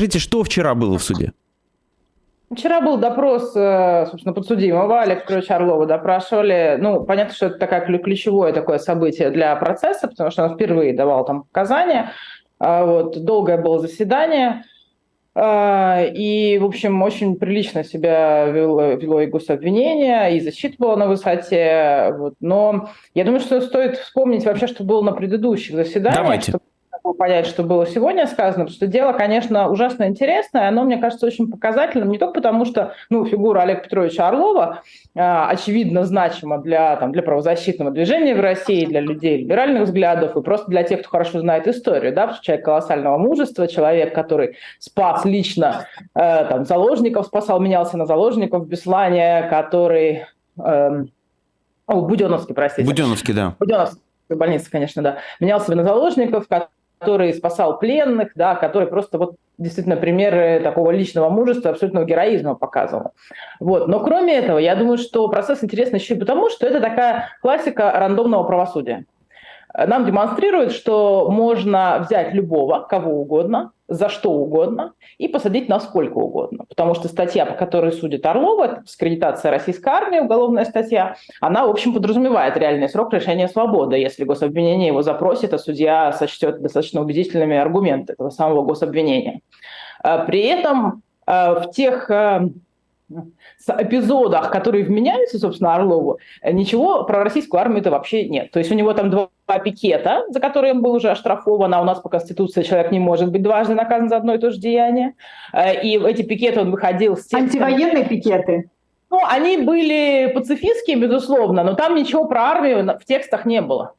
Скажите, что вчера было в суде? Вчера был допрос, э, собственно, подсудимого Олега Петровича Орлова. Допрашивали. Ну, понятно, что это такое ключевое такое событие для процесса, потому что он впервые давал там показания. А вот, долгое было заседание. А, и, в общем, очень прилично себя вело, вело и гособвинение, и защита была на высоте. Вот. Но я думаю, что стоит вспомнить вообще, что было на предыдущих заседаниях. Давайте. Чтобы понять, что было сегодня сказано, потому что дело, конечно, ужасно интересное, оно, мне кажется, очень показательным, не только потому, что ну, фигура Олега Петровича Орлова э, очевидно значима для, там, для правозащитного движения в России, для людей либеральных взглядов и просто для тех, кто хорошо знает историю, да, потому что человек колоссального мужества, человек, который спас лично э, там, заложников, спасал, менялся на заложников в Беслане, который... Э, о, Буденовский, простите. Буденовский, да. Буденовский больница, конечно, да. Менялся на заложников, который спасал пленных, да, который просто вот действительно примеры такого личного мужества, абсолютного героизма показывал. Вот. Но кроме этого, я думаю, что процесс интересный еще и потому, что это такая классика рандомного правосудия нам демонстрирует, что можно взять любого, кого угодно, за что угодно и посадить на сколько угодно. Потому что статья, по которой судит Орлова, это дискредитация российской армии, уголовная статья, она, в общем, подразумевает реальный срок лишения свободы. Если гособвинение его запросит, а судья сочтет достаточно убедительными аргументы этого самого гособвинения. А при этом а, в тех а, эпизодах, которые вменяются, собственно, Орлову, ничего про российскую армию это вообще нет. То есть у него там два пикета, за которые он был уже оштрафован, а у нас по Конституции человек не может быть дважды наказан за одно и то же деяние. Э, и эти пикеты он выходил с тем, Антивоенные пикеты? Ну, они были пацифистские, безусловно, но там ничего про армию в текстах не было.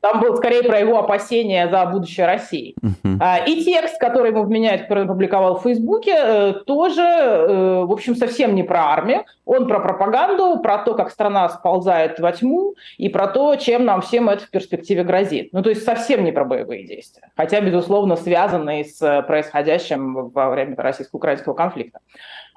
Там был скорее про его опасения за будущее России. Uh-huh. И текст, который ему вменяют, который он публиковал в Фейсбуке, э, тоже, э, в общем, совсем не про армию. Он про пропаганду, про то, как страна сползает во тьму, и про то, чем нам всем это в перспективе грозит. Ну, то есть совсем не про боевые действия. Хотя, безусловно, связанные с э, происходящим во время российско-украинского конфликта.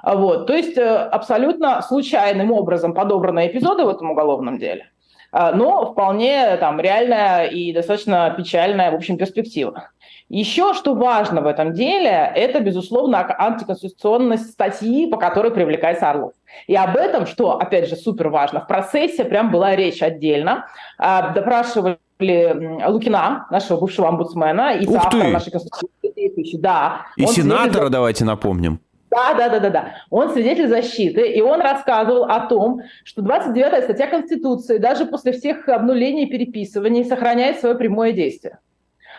Вот. То есть абсолютно случайным образом подобраны эпизоды в этом уголовном деле. А, но вполне там реальная и достаточно печальная, в общем, перспектива. Еще что важно в этом деле, это, безусловно, антиконституционность статьи, по которой привлекается Орлов. И об этом, что, опять же, супер важно, в процессе прям была речь отдельно. А, допрашивали Лукина, нашего бывшего омбудсмена, и автора нашей конституции. Да. И сенатора, давайте напомним. Да, да, да, да, да. Он свидетель защиты, и он рассказывал о том, что 29-я статья Конституции даже после всех обнулений и переписываний сохраняет свое прямое действие.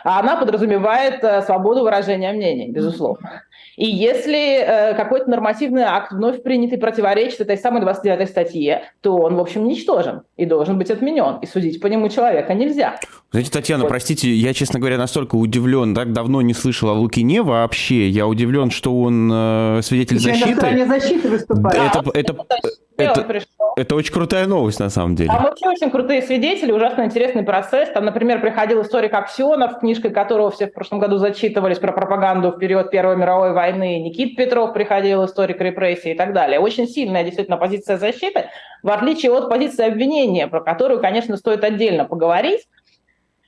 А она подразумевает э, свободу выражения мнений, безусловно. И если э, какой-то нормативный акт вновь принятый противоречит этой самой 29 статье, то он, в общем, ничтожен и должен быть отменен. И судить по нему человека нельзя. Знаете, Татьяна, вот. простите, я, честно говоря, настолько удивлен, так давно не слышал о Лукине вообще. Я удивлен, что он э, свидетель Еще защиты. на защиты выступает. Да, это, это, это, это, это очень крутая новость, на самом деле. Там вообще очень крутые свидетели, ужасно интересный процесс. Там, например, приходил историк Аксенов, книжкой которого все в прошлом году зачитывались про пропаганду в период Первой мировой войны Никит Петров приходил, историк репрессий и так далее. Очень сильная действительно позиция защиты, в отличие от позиции обвинения, про которую, конечно, стоит отдельно поговорить.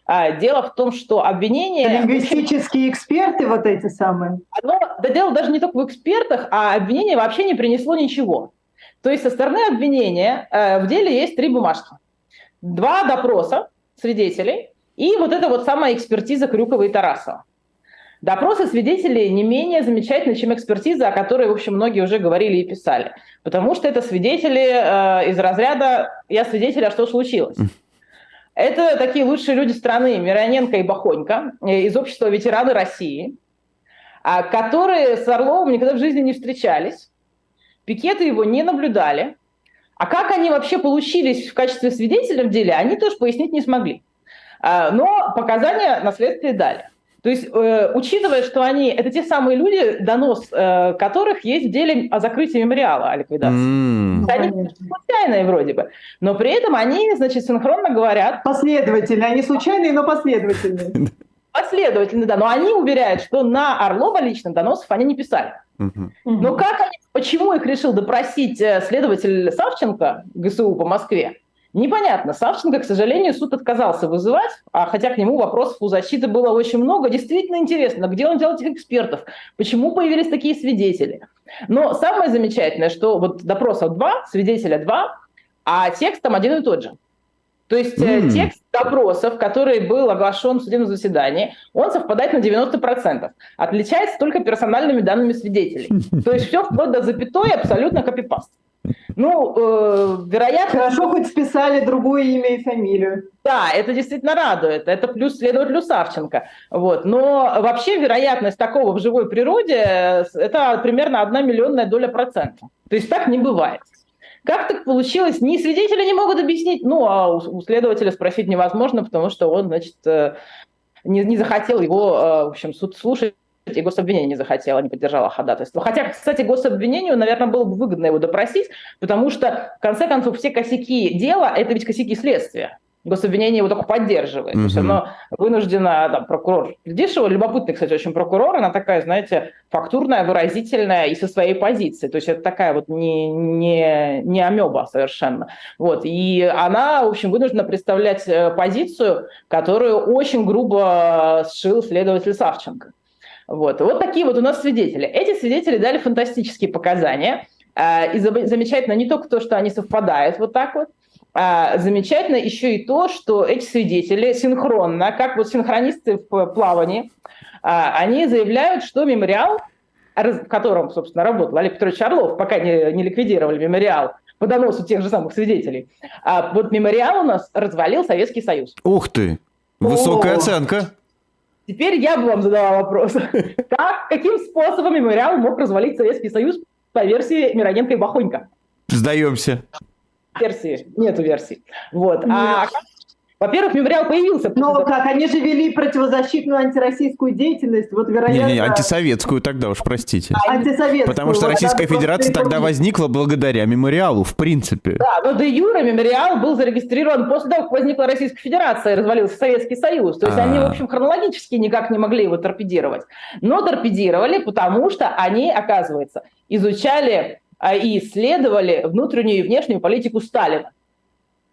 А, дело в том, что обвинение... Лингвистические эксперты вот эти самые. Оно, да дело даже не только в экспертах, а обвинение вообще не принесло ничего. То есть со стороны обвинения э, в деле есть три бумажки. Два допроса свидетелей и вот эта вот самая экспертиза Крюкова и Тарасова. Допросы свидетелей не менее замечательны, чем экспертиза, о которой, в общем, многие уже говорили и писали. Потому что это свидетели э, из разряда «я свидетель, а что случилось?». Это такие лучшие люди страны, Мироненко и Бахонько, э, из общества ветераны России, а, которые с Орловым никогда в жизни не встречались, пикеты его не наблюдали. А как они вообще получились в качестве свидетеля в деле, они тоже пояснить не смогли. А, но показания на следствие дали. То есть, э, учитывая, что они это те самые люди, донос э, которых есть в деле о закрытии мемориала о ликвидации. Mm. Они случайные вроде бы, но при этом они, значит, синхронно говорят. Последовательные, они случайные, но последовательные. Последовательно, да. Но они уверяют, что на Орлова лично доносов они не писали. Но как они, почему их решил допросить э, следователь Савченко ГСУ по Москве? Непонятно. Савченко, к сожалению, суд отказался вызывать, а хотя к нему вопросов у защиты было очень много. Действительно интересно, где он взял этих экспертов, почему появились такие свидетели. Но самое замечательное, что вот допросов два, свидетеля два, а текст там один и тот же. То есть mm. текст допросов, который был оглашен в судебном заседании, он совпадает на 90%. Отличается только персональными данными свидетелей. То есть все вплоть до запятой абсолютно копипаст. Ну, э, вероятно... Хорошо, хоть списали другое имя и фамилию. Да, это действительно радует. Это плюс следователю Савченко. Вот. Но вообще вероятность такого в живой природе э, – это примерно одна миллионная доля процента. То есть так не бывает. Как так получилось? Ни свидетели не могут объяснить, ну, а у следователя спросить невозможно, потому что он, значит, э, не, не захотел его, э, в общем, суд слушать и гособвинение не захотело, не поддержало ходатайство. Хотя, кстати, гособвинению, наверное, было бы выгодно его допросить, потому что, в конце концов, все косяки дела – это ведь косяки следствия гособвинение его только поддерживает. Угу. То есть оно вынуждено, там, прокурор Дешева, любопытный, кстати, очень прокурор, она такая, знаете, фактурная, выразительная и со своей позиции. То есть это такая вот не, не, не амеба совершенно. Вот. И она, в общем, вынуждена представлять э, позицию, которую очень грубо сшил следователь Савченко. Вот. вот такие вот у нас свидетели. Эти свидетели дали фантастические показания. Э, и замечательно не только то, что они совпадают вот так вот, а, замечательно еще и то, что эти свидетели синхронно, как вот синхронисты в плавании, а, они заявляют, что мемориал, в котором, собственно, работал Олег Петрович Орлов, пока не, не ликвидировали мемориал, по доносу тех же самых свидетелей. А вот мемориал у нас развалил Советский Союз. Ух ты! Высокая О, оценка. Теперь я бы вам задала вопрос. Как, каким способом мемориал мог развалить Советский Союз по версии Мироненко и Бахонько? Сдаемся версии, нету версий. Вот. А во-первых, мемориал появился. Но как, они же вели противозащитную антироссийскую деятельность, вот вероятно... Не, не, антисоветскую тогда уж, простите. Антисоветскую. Потому что Российская Федерация тогда возникла благодаря мемориалу, в принципе. Да, но де юра мемориал был зарегистрирован после того, как возникла Российская Федерация и развалился Советский Союз. То есть А-а-а. они, в а. общем, хронологически никак не могли его торпедировать. Но торпедировали, потому что они, оказывается, изучали и исследовали внутреннюю и внешнюю политику Сталина.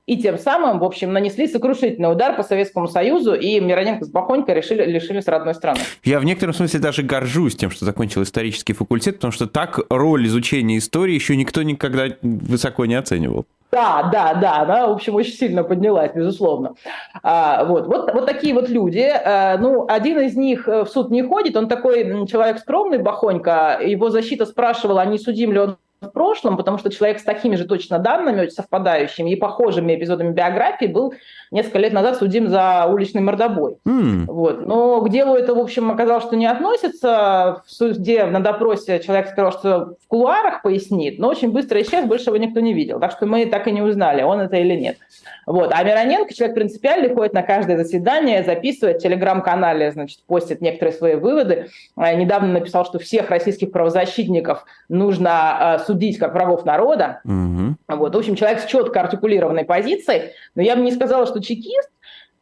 И тем самым, в общем, нанесли сокрушительный удар по Советскому Союзу, и Мироненко с Бахонько решили, лишились родной страны. Я в некотором смысле даже горжусь тем, что закончил исторический факультет, потому что так роль изучения истории еще никто никогда высоко не оценивал. Да, да, да, она, в общем, очень сильно поднялась, безусловно. А, вот, вот, вот такие вот люди. А, ну, один из них э, в суд не ходит, он такой человек скромный, Бахонько. Его защита спрашивала, а не судим ли он в прошлом, потому что человек с такими же точно данными, совпадающими и похожими эпизодами биографии был несколько лет назад судим за уличный мордобой. Mm. Вот. Но к делу это, в общем, оказалось, что не относится. В суде на допросе человек сказал, что в кулуарах пояснит, но очень быстро исчез, больше его никто не видел. Так что мы так и не узнали, он это или нет. Вот. А Мироненко, человек принципиальный, ходит на каждое заседание, записывает в телеграм-канале, значит, постит некоторые свои выводы. А, недавно написал, что всех российских правозащитников нужно судить судить как врагов народа. Угу. Вот. В общем, человек с четко артикулированной позицией. Но я бы не сказала, что чекист,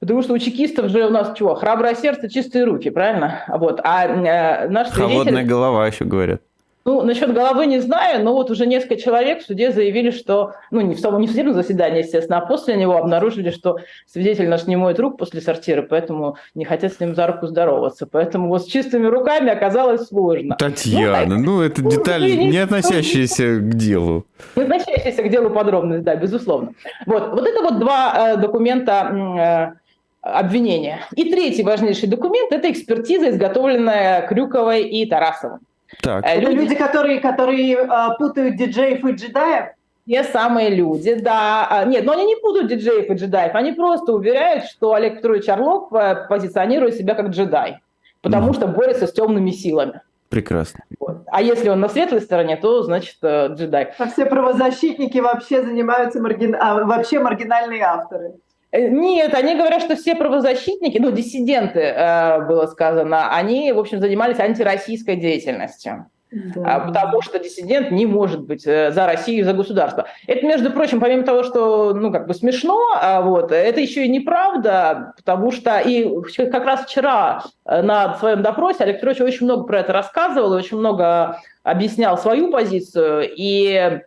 Потому что у чекистов же у нас чего? Храброе сердце, чистые руки, правильно? Вот. А э, наш Холодная голова еще говорят. Ну, насчет головы не знаю, но вот уже несколько человек в суде заявили, что, ну, не в самом не в судебном заседании, естественно, а после него обнаружили, что свидетель наш не моет рук после сортира, поэтому не хотят с ним за руку здороваться. Поэтому вот с чистыми руками оказалось сложно. Татьяна, ну, ну это детали, не, не относящиеся к делу. Не относящиеся к делу подробность, да, безусловно. Вот, вот это вот два э, документа э, обвинения. И третий важнейший документ – это экспертиза, изготовленная Крюковой и Тарасовым. Так. Э, люди, люди которые, которые э, путают диджеев и джедаев? Те самые люди, да. А, нет, но они не путают диджеев и джедаев, они просто уверяют, что Олег Петрович Орлов э, позиционирует себя как джедай, потому mm. что борется с темными силами. Прекрасно. Вот. А если он на светлой стороне, то значит джедай. А все правозащитники вообще занимаются маргин... а, вообще маргинальные авторы. Э, нет, они говорят, что все правозащитники, ну, диссиденты, э, было сказано, они, в общем, занимались антироссийской деятельностью. Да. А, потому что диссидент не может быть э, за Россию и за государство. Это, между прочим, помимо того, что ну как бы смешно, а вот, это еще и неправда, потому что и как раз вчера на своем допросе Олег Петрович очень много про это рассказывал, очень много объяснял свою позицию, и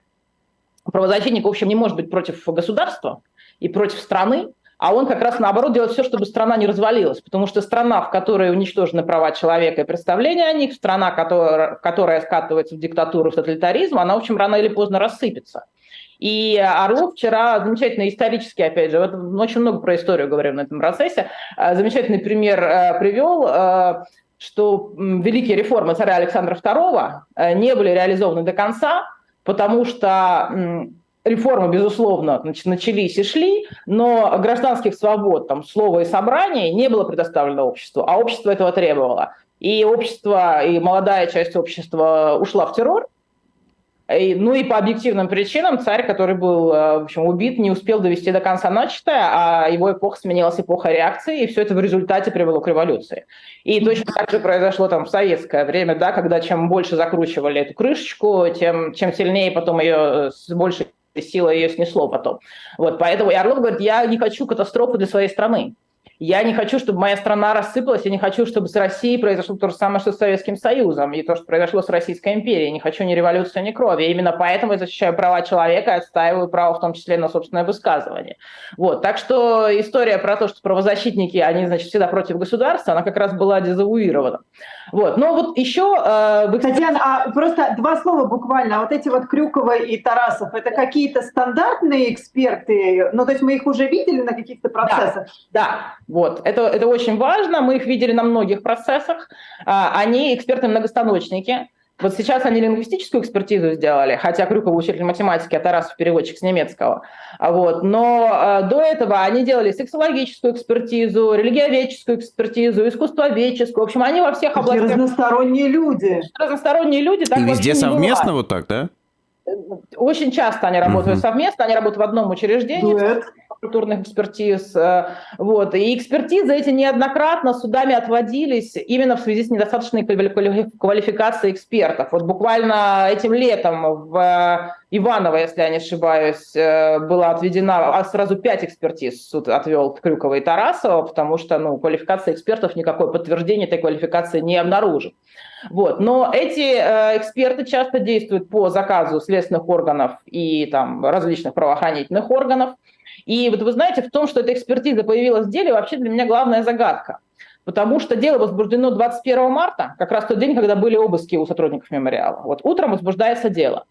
правозащитник, в общем, не может быть против государства, и против страны, а он как раз наоборот делает все, чтобы страна не развалилась, потому что страна, в которой уничтожены права человека и представления о них, страна, которая, которая скатывается в диктатуру, в тоталитаризм, она, в общем, рано или поздно рассыпется. И Орлов вчера замечательно исторически, опять же, вот очень много про историю говорим на этом процессе, э, замечательный пример э, привел, э, что великие реформы царя Александра II не были реализованы до конца, потому что реформы, безусловно, начались и шли, но гражданских свобод, там, слова и собраний не было предоставлено обществу, а общество этого требовало. И общество, и молодая часть общества ушла в террор, ну и по объективным причинам царь, который был э, в общем, убит, не успел довести до конца начатое, а его эпоха сменилась эпоха реакции, и все это в результате привело к революции. И точно так же произошло там в советское время, да, когда чем больше закручивали эту крышечку, тем чем сильнее потом ее э, с большей силой ее снесло потом. Вот, поэтому Ярлов говорит, я не хочу катастрофы для своей страны. Я не хочу, чтобы моя страна рассыпалась, я не хочу, чтобы с Россией произошло то же самое, что с Советским Союзом, и то, что произошло с Российской империей. Не хочу ни революции, ни крови. И именно поэтому я защищаю права человека и отстаиваю право в том числе на собственное высказывание. Вот. Так что история про то, что правозащитники, они, значит, всегда против государства, она как раз была дезавуирована. Вот. Но вот еще... Э, вы... Татьяна, а просто два слова буквально. Вот эти вот Крюкова и Тарасов, это какие-то стандартные эксперты? Ну, то есть мы их уже видели на каких-то процессах? Да, да. Вот. Это, это очень важно. Мы их видели на многих процессах. А, они эксперты-многостаночники. Вот сейчас они лингвистическую экспертизу сделали, хотя Крюков учитель математики, а Тарасов переводчик с немецкого. А вот. Но э, до этого они делали сексологическую экспертизу, религиоведческую экспертизу, искусствоведческую. В общем, они во всех областях... Разносторонние люди. Разносторонние люди. Так И везде совместно вот так, да? Очень часто они работают угу. совместно, они работают в одном учреждении. Дуэт культурных экспертиз. Э, вот. И экспертизы эти неоднократно судами отводились именно в связи с недостаточной квалификацией экспертов. Вот буквально этим летом в э, Иваново, если я не ошибаюсь, э, была отведена, а сразу пять экспертиз суд отвел Крюкова и Тарасова, потому что ну, квалификация экспертов никакое подтверждение этой квалификации не обнаружит. Вот. Но эти э, эксперты часто действуют по заказу следственных органов и там, различных правоохранительных органов. И вот вы знаете, в том, что эта экспертиза появилась в деле, вообще для меня главная загадка. Потому что дело возбуждено 21 марта, как раз тот день, когда были обыски у сотрудников мемориала. Вот утром возбуждается дело.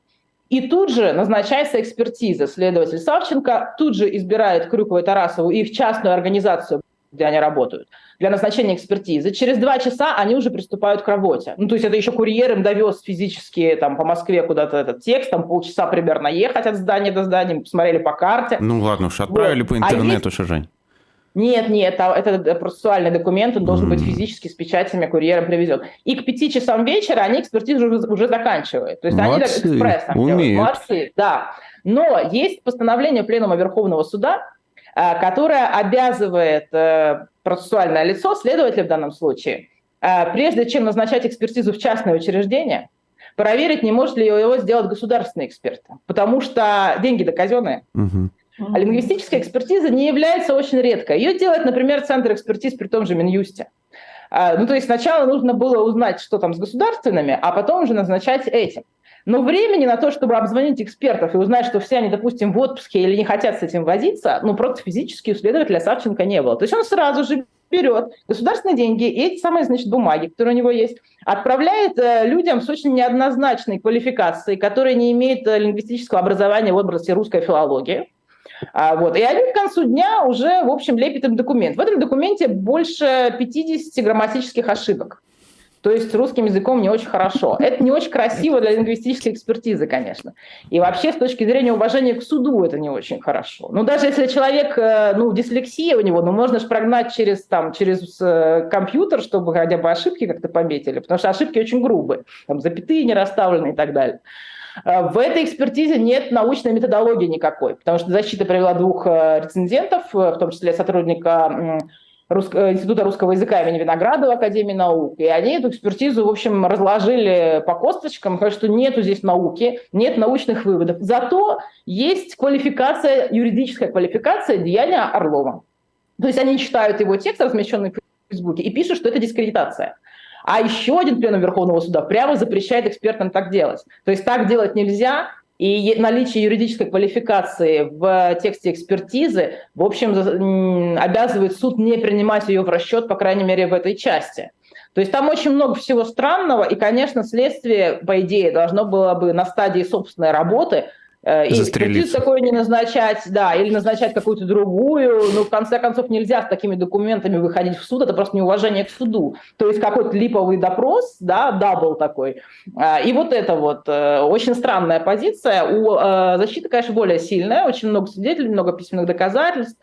И тут же назначается экспертиза. Следователь Савченко тут же избирает Крюкова и Тарасову и их частную организацию где они работают, для назначения экспертизы. Через два часа они уже приступают к работе. Ну, то есть это еще курьер им довез физически там, по Москве куда-то этот текст, там полчаса примерно ехать от здания до здания, посмотрели по карте. Ну ладно уж, отправили вот. по интернету, а есть... Жень. Нет, нет, это процессуальный документ, он должен mm. быть физически с печатями, курьером привезен. И к пяти часам вечера они экспертизу уже, уже заканчивают. То есть Молодцы. они экспрессом Умеют. делают. Молодцы, да. Но есть постановление Пленума Верховного Суда, Э, которая обязывает э, процессуальное лицо, следователя в данном случае, э, прежде чем назначать экспертизу в частное учреждение, проверить, не может ли его сделать государственный эксперт, потому что деньги доказенные. Угу. А лингвистическая экспертиза не является очень редкой. Ее делает, например, Центр экспертиз при том же Минюсте. Ну, то есть сначала нужно было узнать, что там с государственными, а потом уже назначать этим. Но времени на то, чтобы обзвонить экспертов и узнать, что все они, допустим, в отпуске или не хотят с этим возиться, ну, просто физически у следователя Савченко не было. То есть он сразу же берет государственные деньги и эти самые, значит, бумаги, которые у него есть, отправляет э, людям с очень неоднозначной квалификацией, которые не имеют э, лингвистического образования в области русской филологии. А, вот. И они к концу дня уже, в общем, лепят им документ. В этом документе больше 50 грамматических ошибок то есть русским языком не очень хорошо. Это не очень красиво для лингвистической экспертизы, конечно. И вообще с точки зрения уважения к суду это не очень хорошо. Ну, даже если человек, э, ну, дислексия у него, ну, можно же прогнать через, там, через э, компьютер, чтобы хотя бы ошибки как-то пометили, потому что ошибки очень грубые, там, запятые не расставлены и так далее. Э, в этой экспертизе нет научной методологии никакой, потому что защита привела двух рецензентов, в том числе сотрудника Русско... Института русского языка имени Виноградова Академии наук. И они эту экспертизу, в общем, разложили по косточкам, потому что нету здесь науки, нет научных выводов. Зато есть квалификация, юридическая квалификация деяния Орлова. То есть они читают его текст, размещенный в Фейсбуке, и пишут, что это дискредитация. А еще один пленум Верховного суда прямо запрещает экспертам так делать. То есть так делать нельзя, и наличие юридической квалификации в тексте экспертизы, в общем, обязывает суд не принимать ее в расчет, по крайней мере, в этой части. То есть там очень много всего странного, и, конечно, следствие, по идее, должно было бы на стадии собственной работы – и экспертизу такое не назначать, да, или назначать какую-то другую. Ну, в конце концов, нельзя с такими документами выходить в суд, это просто неуважение к суду. То есть какой-то липовый допрос, да, double такой. А, и вот это вот э, очень странная позиция. У э, защиты, конечно, более сильная, очень много свидетелей, много письменных доказательств.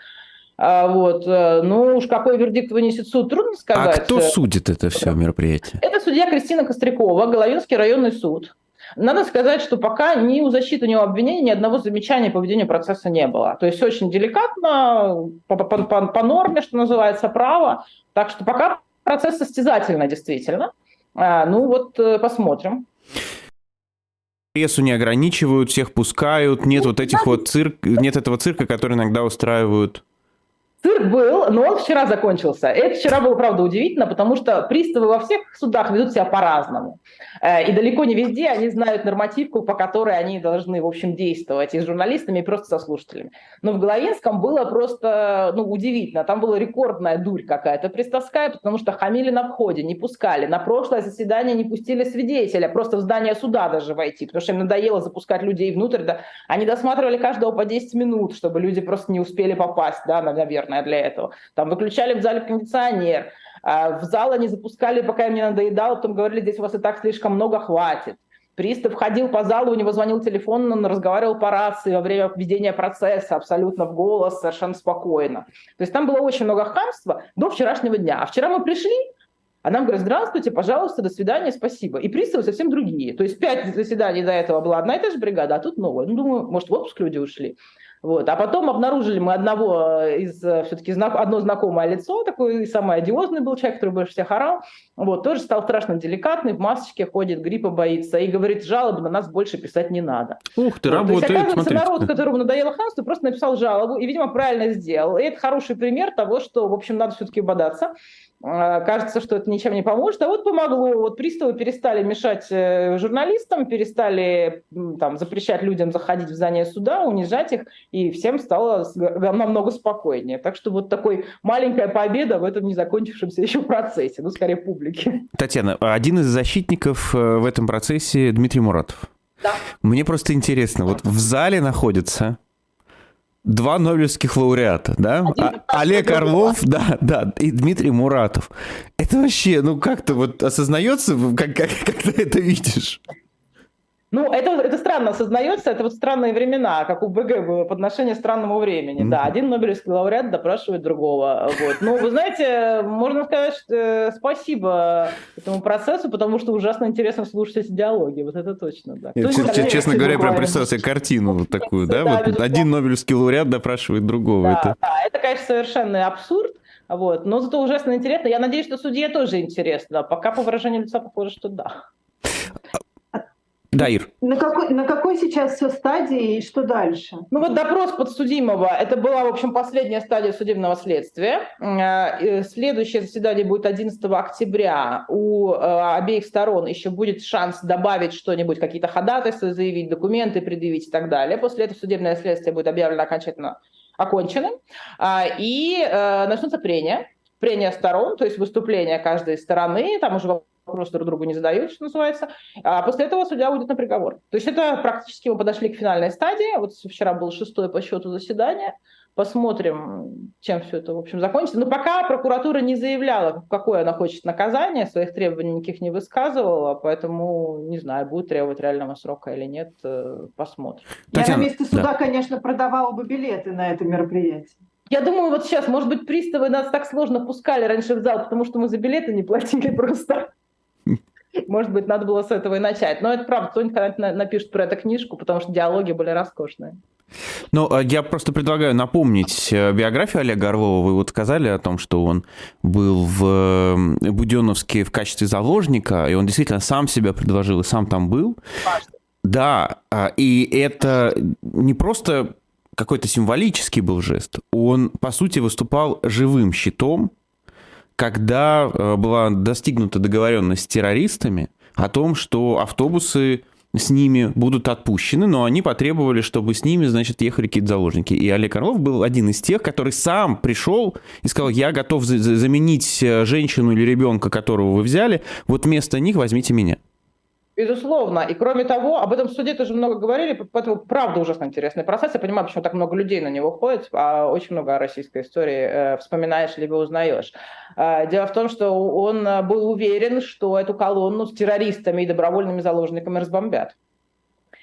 А, вот. Ну уж какой вердикт вынесет суд, трудно сказать. А кто судит это все мероприятие? Это судья Кристина Кострякова, Головинский районный суд. Надо сказать, что пока ни у защиты, ни у обвинения ни одного замечания по ведению процесса не было. То есть очень деликатно, по, по, по, по норме, что называется, право. Так что пока процесс состязательно, действительно. А, ну вот э, посмотрим. Прессу не ограничивают, всех пускают, нет вот этих вот цирк, нет этого цирка, который иногда устраивают Цирк был, но он вчера закончился. Это вчера было, правда, удивительно, потому что приставы во всех судах ведут себя по-разному. Э, и далеко не везде они знают нормативку, по которой они должны, в общем, действовать и с журналистами, и просто со слушателями. Но в Головинском было просто ну, удивительно. Там была рекордная дурь какая-то приставская, потому что хамили на входе, не пускали. На прошлое заседание не пустили свидетеля, просто в здание суда даже войти, потому что им надоело запускать людей внутрь. Да. Они досматривали каждого по 10 минут, чтобы люди просто не успели попасть, да, наверное наверное, для этого. Там выключали в зале кондиционер, а в зал они запускали, пока им не надоедало, потом говорили, здесь у вас и так слишком много, хватит. Пристав ходил по залу, у него звонил телефон, он разговаривал по рации во время ведения процесса абсолютно в голос, совершенно спокойно. То есть там было очень много хамства до вчерашнего дня. А вчера мы пришли, а нам говорят, здравствуйте, пожалуйста, до свидания, спасибо. И приставы совсем другие. То есть пять заседаний до этого была одна и та же бригада, а тут новая. Ну, думаю, может, в отпуск люди ушли. Вот. А потом обнаружили мы одного из, э, все-таки знак, одно знакомое лицо, такой самый одиозный был человек, который больше всех орал, вот, тоже стал страшно деликатный, в масочке ходит, гриппа боится, и говорит, жалобы на нас больше писать не надо. Ух ты, вот. работает, То есть, оказывается, смотрите. народ, которому надоело ханство, просто написал жалобу, и, видимо, правильно сделал. И это хороший пример того, что, в общем, надо все-таки бодаться. А, кажется, что это ничем не поможет, а вот помогло. Вот приставы перестали мешать э, журналистам, перестали там, запрещать людям заходить в здание суда, унижать их, и всем стало намного спокойнее. Так что вот такой маленькая победа в этом не закончившемся еще процессе, ну, скорее, публике. Татьяна, один из защитников э, в этом процессе Дмитрий Муратов. Да. Мне просто интересно, вот в зале находится два нобелевских лауреата, да? А, Олег Орлов, да, да, и Дмитрий Муратов. Это вообще, ну как-то вот осознается, как, как, как ты это видишь? Ну, это, это странно осознается, это вот странные времена, как у БГ было подношение странному времени. Mm-hmm. Да, один Нобелевский лауреат допрашивает другого. Вот. Ну, вы знаете, можно сказать, что, э, спасибо этому процессу, потому что ужасно интересно слушать эти диалоги. Вот это точно, да. Нет, честно, честно говоря, прям представил себе картину вот такую, да? да вот один Нобелевский лауреат допрашивает другого. Да, это... да, это, конечно, совершенный абсурд. Вот. Но зато ужасно интересно. Я надеюсь, что судье тоже интересно. Пока по выражению лица похоже, что да. Да, Ир. На какой, на какой сейчас стадии и что дальше? Ну вот допрос подсудимого, это была, в общем, последняя стадия судебного следствия. Э, следующее заседание будет 11 октября. У э, обеих сторон еще будет шанс добавить что-нибудь, какие-то ходатайства заявить, документы предъявить и так далее. После этого судебное следствие будет объявлено окончательно оконченным. А, и э, начнутся прения прения сторон, то есть выступления каждой стороны, там уже вопрос друг другу не задают, что называется. А после этого судья уйдет на приговор. То есть это практически мы подошли к финальной стадии. Вот вчера было шестое по счету заседание. Посмотрим, чем все это, в общем, закончится. Но пока прокуратура не заявляла, какое она хочет наказание, своих требований никаких не высказывала, поэтому не знаю, будет требовать реального срока или нет, э, посмотрим. Я Татьяна, на месте суда, да. конечно, продавала бы билеты на это мероприятие. Я думаю, вот сейчас, может быть, приставы нас так сложно пускали раньше в зал, потому что мы за билеты не платили просто. Может быть, надо было с этого и начать. Но это правда, кто-нибудь когда напишет про эту книжку, потому что диалоги были роскошные. Ну, а я просто предлагаю напомнить э, биографию Олега Орлова. Вы вот сказали о том, что он был в Буденовске в качестве заложника, и он действительно сам себя предложил и сам там был. Важно. Да, а, и это не просто какой-то символический был жест. Он, по сути, выступал живым щитом когда э, была достигнута договоренность с террористами о том, что автобусы с ними будут отпущены, но они потребовали, чтобы с ними, значит, ехали какие-то заложники. И Олег Орлов был один из тех, который сам пришел и сказал, я готов заменить э, женщину или ребенка, которого вы взяли, вот вместо них возьмите меня. Безусловно. И кроме того, об этом в суде тоже много говорили, поэтому правда ужасно интересный процесс. Я понимаю, почему так много людей на него ходит, а очень много российской истории э, вспоминаешь либо узнаешь. Э, дело в том, что он был уверен, что эту колонну с террористами и добровольными заложниками разбомбят.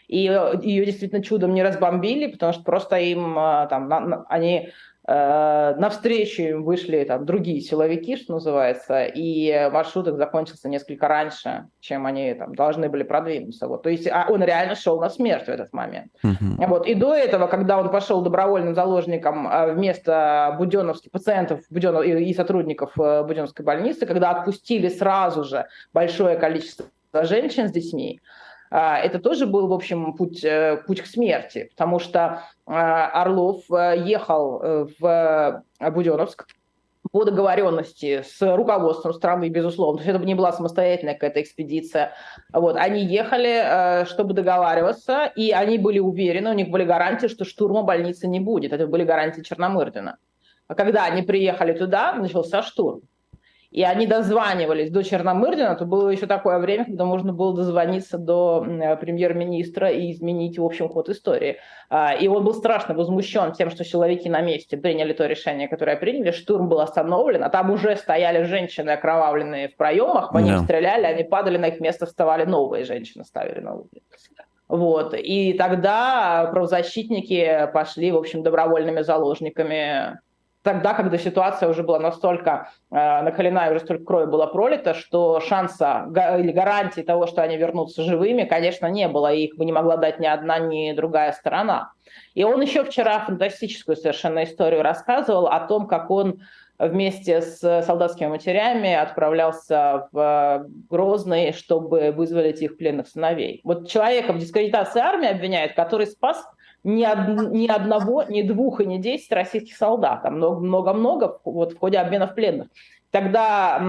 И ее действительно чудом не разбомбили, потому что просто им э, там, на, на, они Э, навстречу им вышли там другие силовики, что называется, и маршрут их закончился несколько раньше, чем они там должны были продвинуться. Вот. То есть а он реально шел на смерть в этот момент. Uh-huh. Вот. И до этого, когда он пошел добровольным заложником э, вместо буденовских пациентов Буденов, и сотрудников э, Буденовской больницы, когда отпустили сразу же большое количество женщин с детьми, это тоже был, в общем, путь, э, путь к смерти, потому что а, Орлов э, ехал э, в Буденновск по договоренности с руководством страны, безусловно. То есть это не была самостоятельная какая-то экспедиция. Вот. Они ехали, чтобы договариваться, и они были уверены, у них были гарантии, что штурма больницы не будет. Это были гарантии Черномырдина. А когда они приехали туда, начался штурм и они дозванивались до Черномырдина, то было еще такое время, когда можно было дозвониться до премьер-министра и изменить, в общем, ход истории. А, и он был страшно возмущен тем, что силовики на месте приняли то решение, которое приняли, штурм был остановлен, а там уже стояли женщины окровавленные в проемах, по ним стреляли, они падали, на их место вставали новые женщины, ставили новые. Вот. И тогда правозащитники пошли, в общем, добровольными заложниками тогда, когда ситуация уже была настолько э, накалена и уже столько крови было пролито, что шанса или гарантии того, что они вернутся живыми, конечно, не было, и их бы не могла дать ни одна, ни другая сторона. И он еще вчера фантастическую совершенно историю рассказывал о том, как он вместе с солдатскими матерями отправлялся в Грозный, чтобы вызволить их пленных сыновей. Вот человека в дискредитации армии обвиняют, который спас ни, од, ни одного, ни двух и ни десять российских солдат, а много-много вот, в ходе обменов пленных. Тогда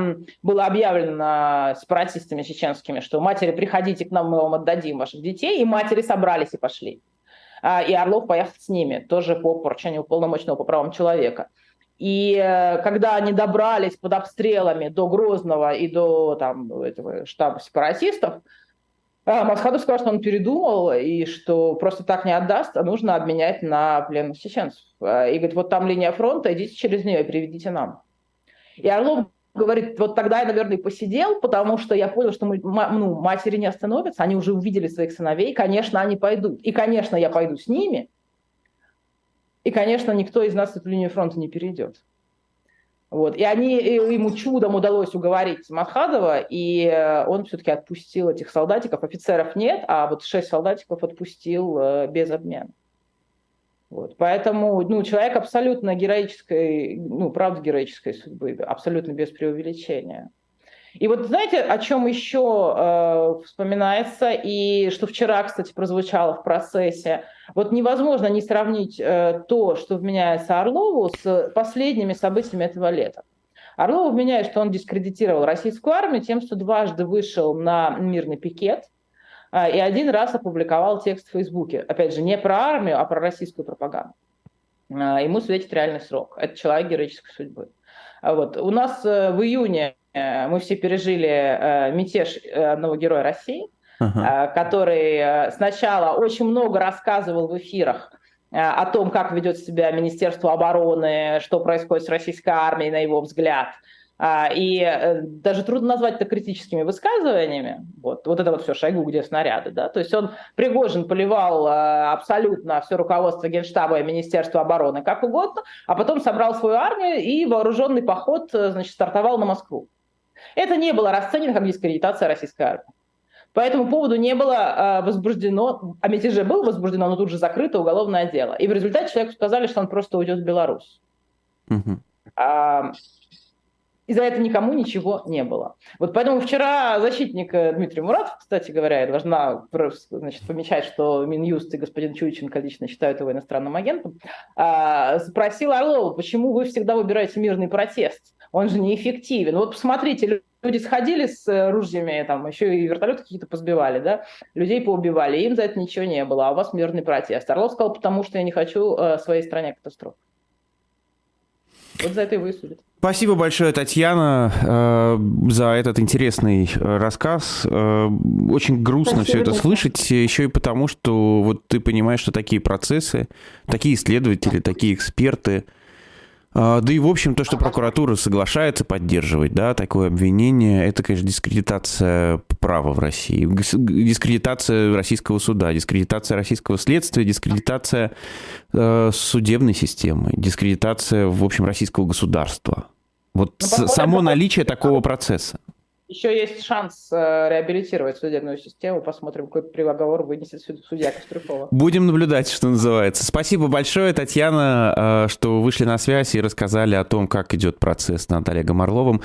было объявлено сепаратистами чеченскими, что матери, приходите к нам, мы вам отдадим ваших детей, и матери собрались и пошли. А, и Орлов поехал с ними, тоже по поручению полномочного по правам человека. И э, когда они добрались под обстрелами до Грозного и до там, этого штаба сепаратистов, Масхадов сказал, что он передумал и что просто так не отдаст, а нужно обменять на пленных чеченцев. А, и говорит, вот там линия фронта, идите через нее и приведите нам. И Орлов говорит, вот тогда я, наверное, посидел, потому что я понял, что мы, ну, матери не остановятся, они уже увидели своих сыновей, конечно, они пойдут. И, конечно, я пойду с ними, и, конечно, никто из нас эту линию фронта не перейдет. Вот. И они, ему чудом удалось уговорить Махадова, и э, он все-таки отпустил этих солдатиков. Офицеров нет, а вот шесть солдатиков отпустил э, без обмена. Вот. Поэтому ну, человек абсолютно героической, ну, правда героической судьбы, абсолютно без преувеличения. И вот знаете, о чем еще э, вспоминается, и что вчера, кстати, прозвучало в процессе, вот невозможно не сравнить э, то, что вменяется Орлову, с последними событиями этого лета. Орлову вменяет, что он дискредитировал российскую армию тем, что дважды вышел на мирный пикет э, и один раз опубликовал текст в Фейсбуке. Опять же, не про армию, а про российскую пропаганду. Э, ему светит реальный срок. Это человек героической судьбы. Вот. У нас э, в июне Э, мы все пережили э, мятеж одного героя России, uh-huh. который сначала очень много рассказывал в эфирах о том, как ведет себя Министерство обороны, что происходит с российской армией, на его взгляд. И даже трудно назвать это критическими высказываниями. Вот, вот это вот все Шойгу, где снаряды. Да? То есть он, Пригожин, поливал абсолютно все руководство Генштаба и Министерства обороны как угодно, а потом собрал свою армию и вооруженный поход значит, стартовал на Москву. Это не было расценено как дискредитация российской армии. По этому поводу не было э, возбуждено, о мятеже было возбуждено, но тут же закрыто уголовное дело. И в результате человеку сказали, что он просто уйдет в Беларусь. Угу. А, и за это никому ничего не было. Вот поэтому вчера защитник э, Дмитрий Муратов, кстати говоря, я должна значит, помечать, что Минюст и господин Чуйченко лично считают его иностранным агентом, а, спросил Орлова, почему вы всегда выбираете мирный протест? он же неэффективен. Вот посмотрите, люди сходили с ружьями, там еще и вертолеты какие-то позбивали, да, людей поубивали, им за это ничего не было, а у вас мирный протест. Орлов сказал, потому что я не хочу э, своей стране катастроф. Вот за это и высудят. Спасибо большое, Татьяна, э, за этот интересный э, рассказ. Э, очень грустно Спасибо, все это слышать, еще и потому, что вот ты понимаешь, что такие процессы, такие исследователи, такие эксперты, да и, в общем, то, что прокуратура соглашается поддерживать, да, такое обвинение, это, конечно, дискредитация права в России, дискредитация российского суда, дискредитация российского следствия, дискредитация э, судебной системы, дискредитация, в общем, российского государства. Вот ну, само наличие такого процесса. Еще есть шанс э, реабилитировать судебную систему. Посмотрим, какой приговор вынесет судья Кострюкова. Будем наблюдать, что называется. Спасибо большое, Татьяна, э, что вышли на связь и рассказали о том, как идет процесс над Олегом Орловым.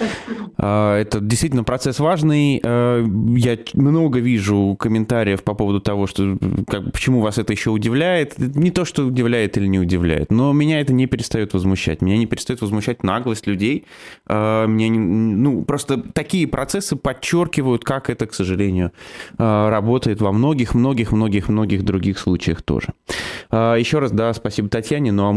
Э, это действительно процесс важный. Я много вижу комментариев по поводу того, что как, почему вас это еще удивляет. Не то, что удивляет или не удивляет, но меня это не перестает возмущать. Меня не перестает возмущать наглость людей. Меня не, ну, просто такие процессы процессы подчеркивают, как это, к сожалению, э, работает во многих-многих-многих-многих других случаях тоже. Э, еще раз, да, спасибо Татьяне. Ну а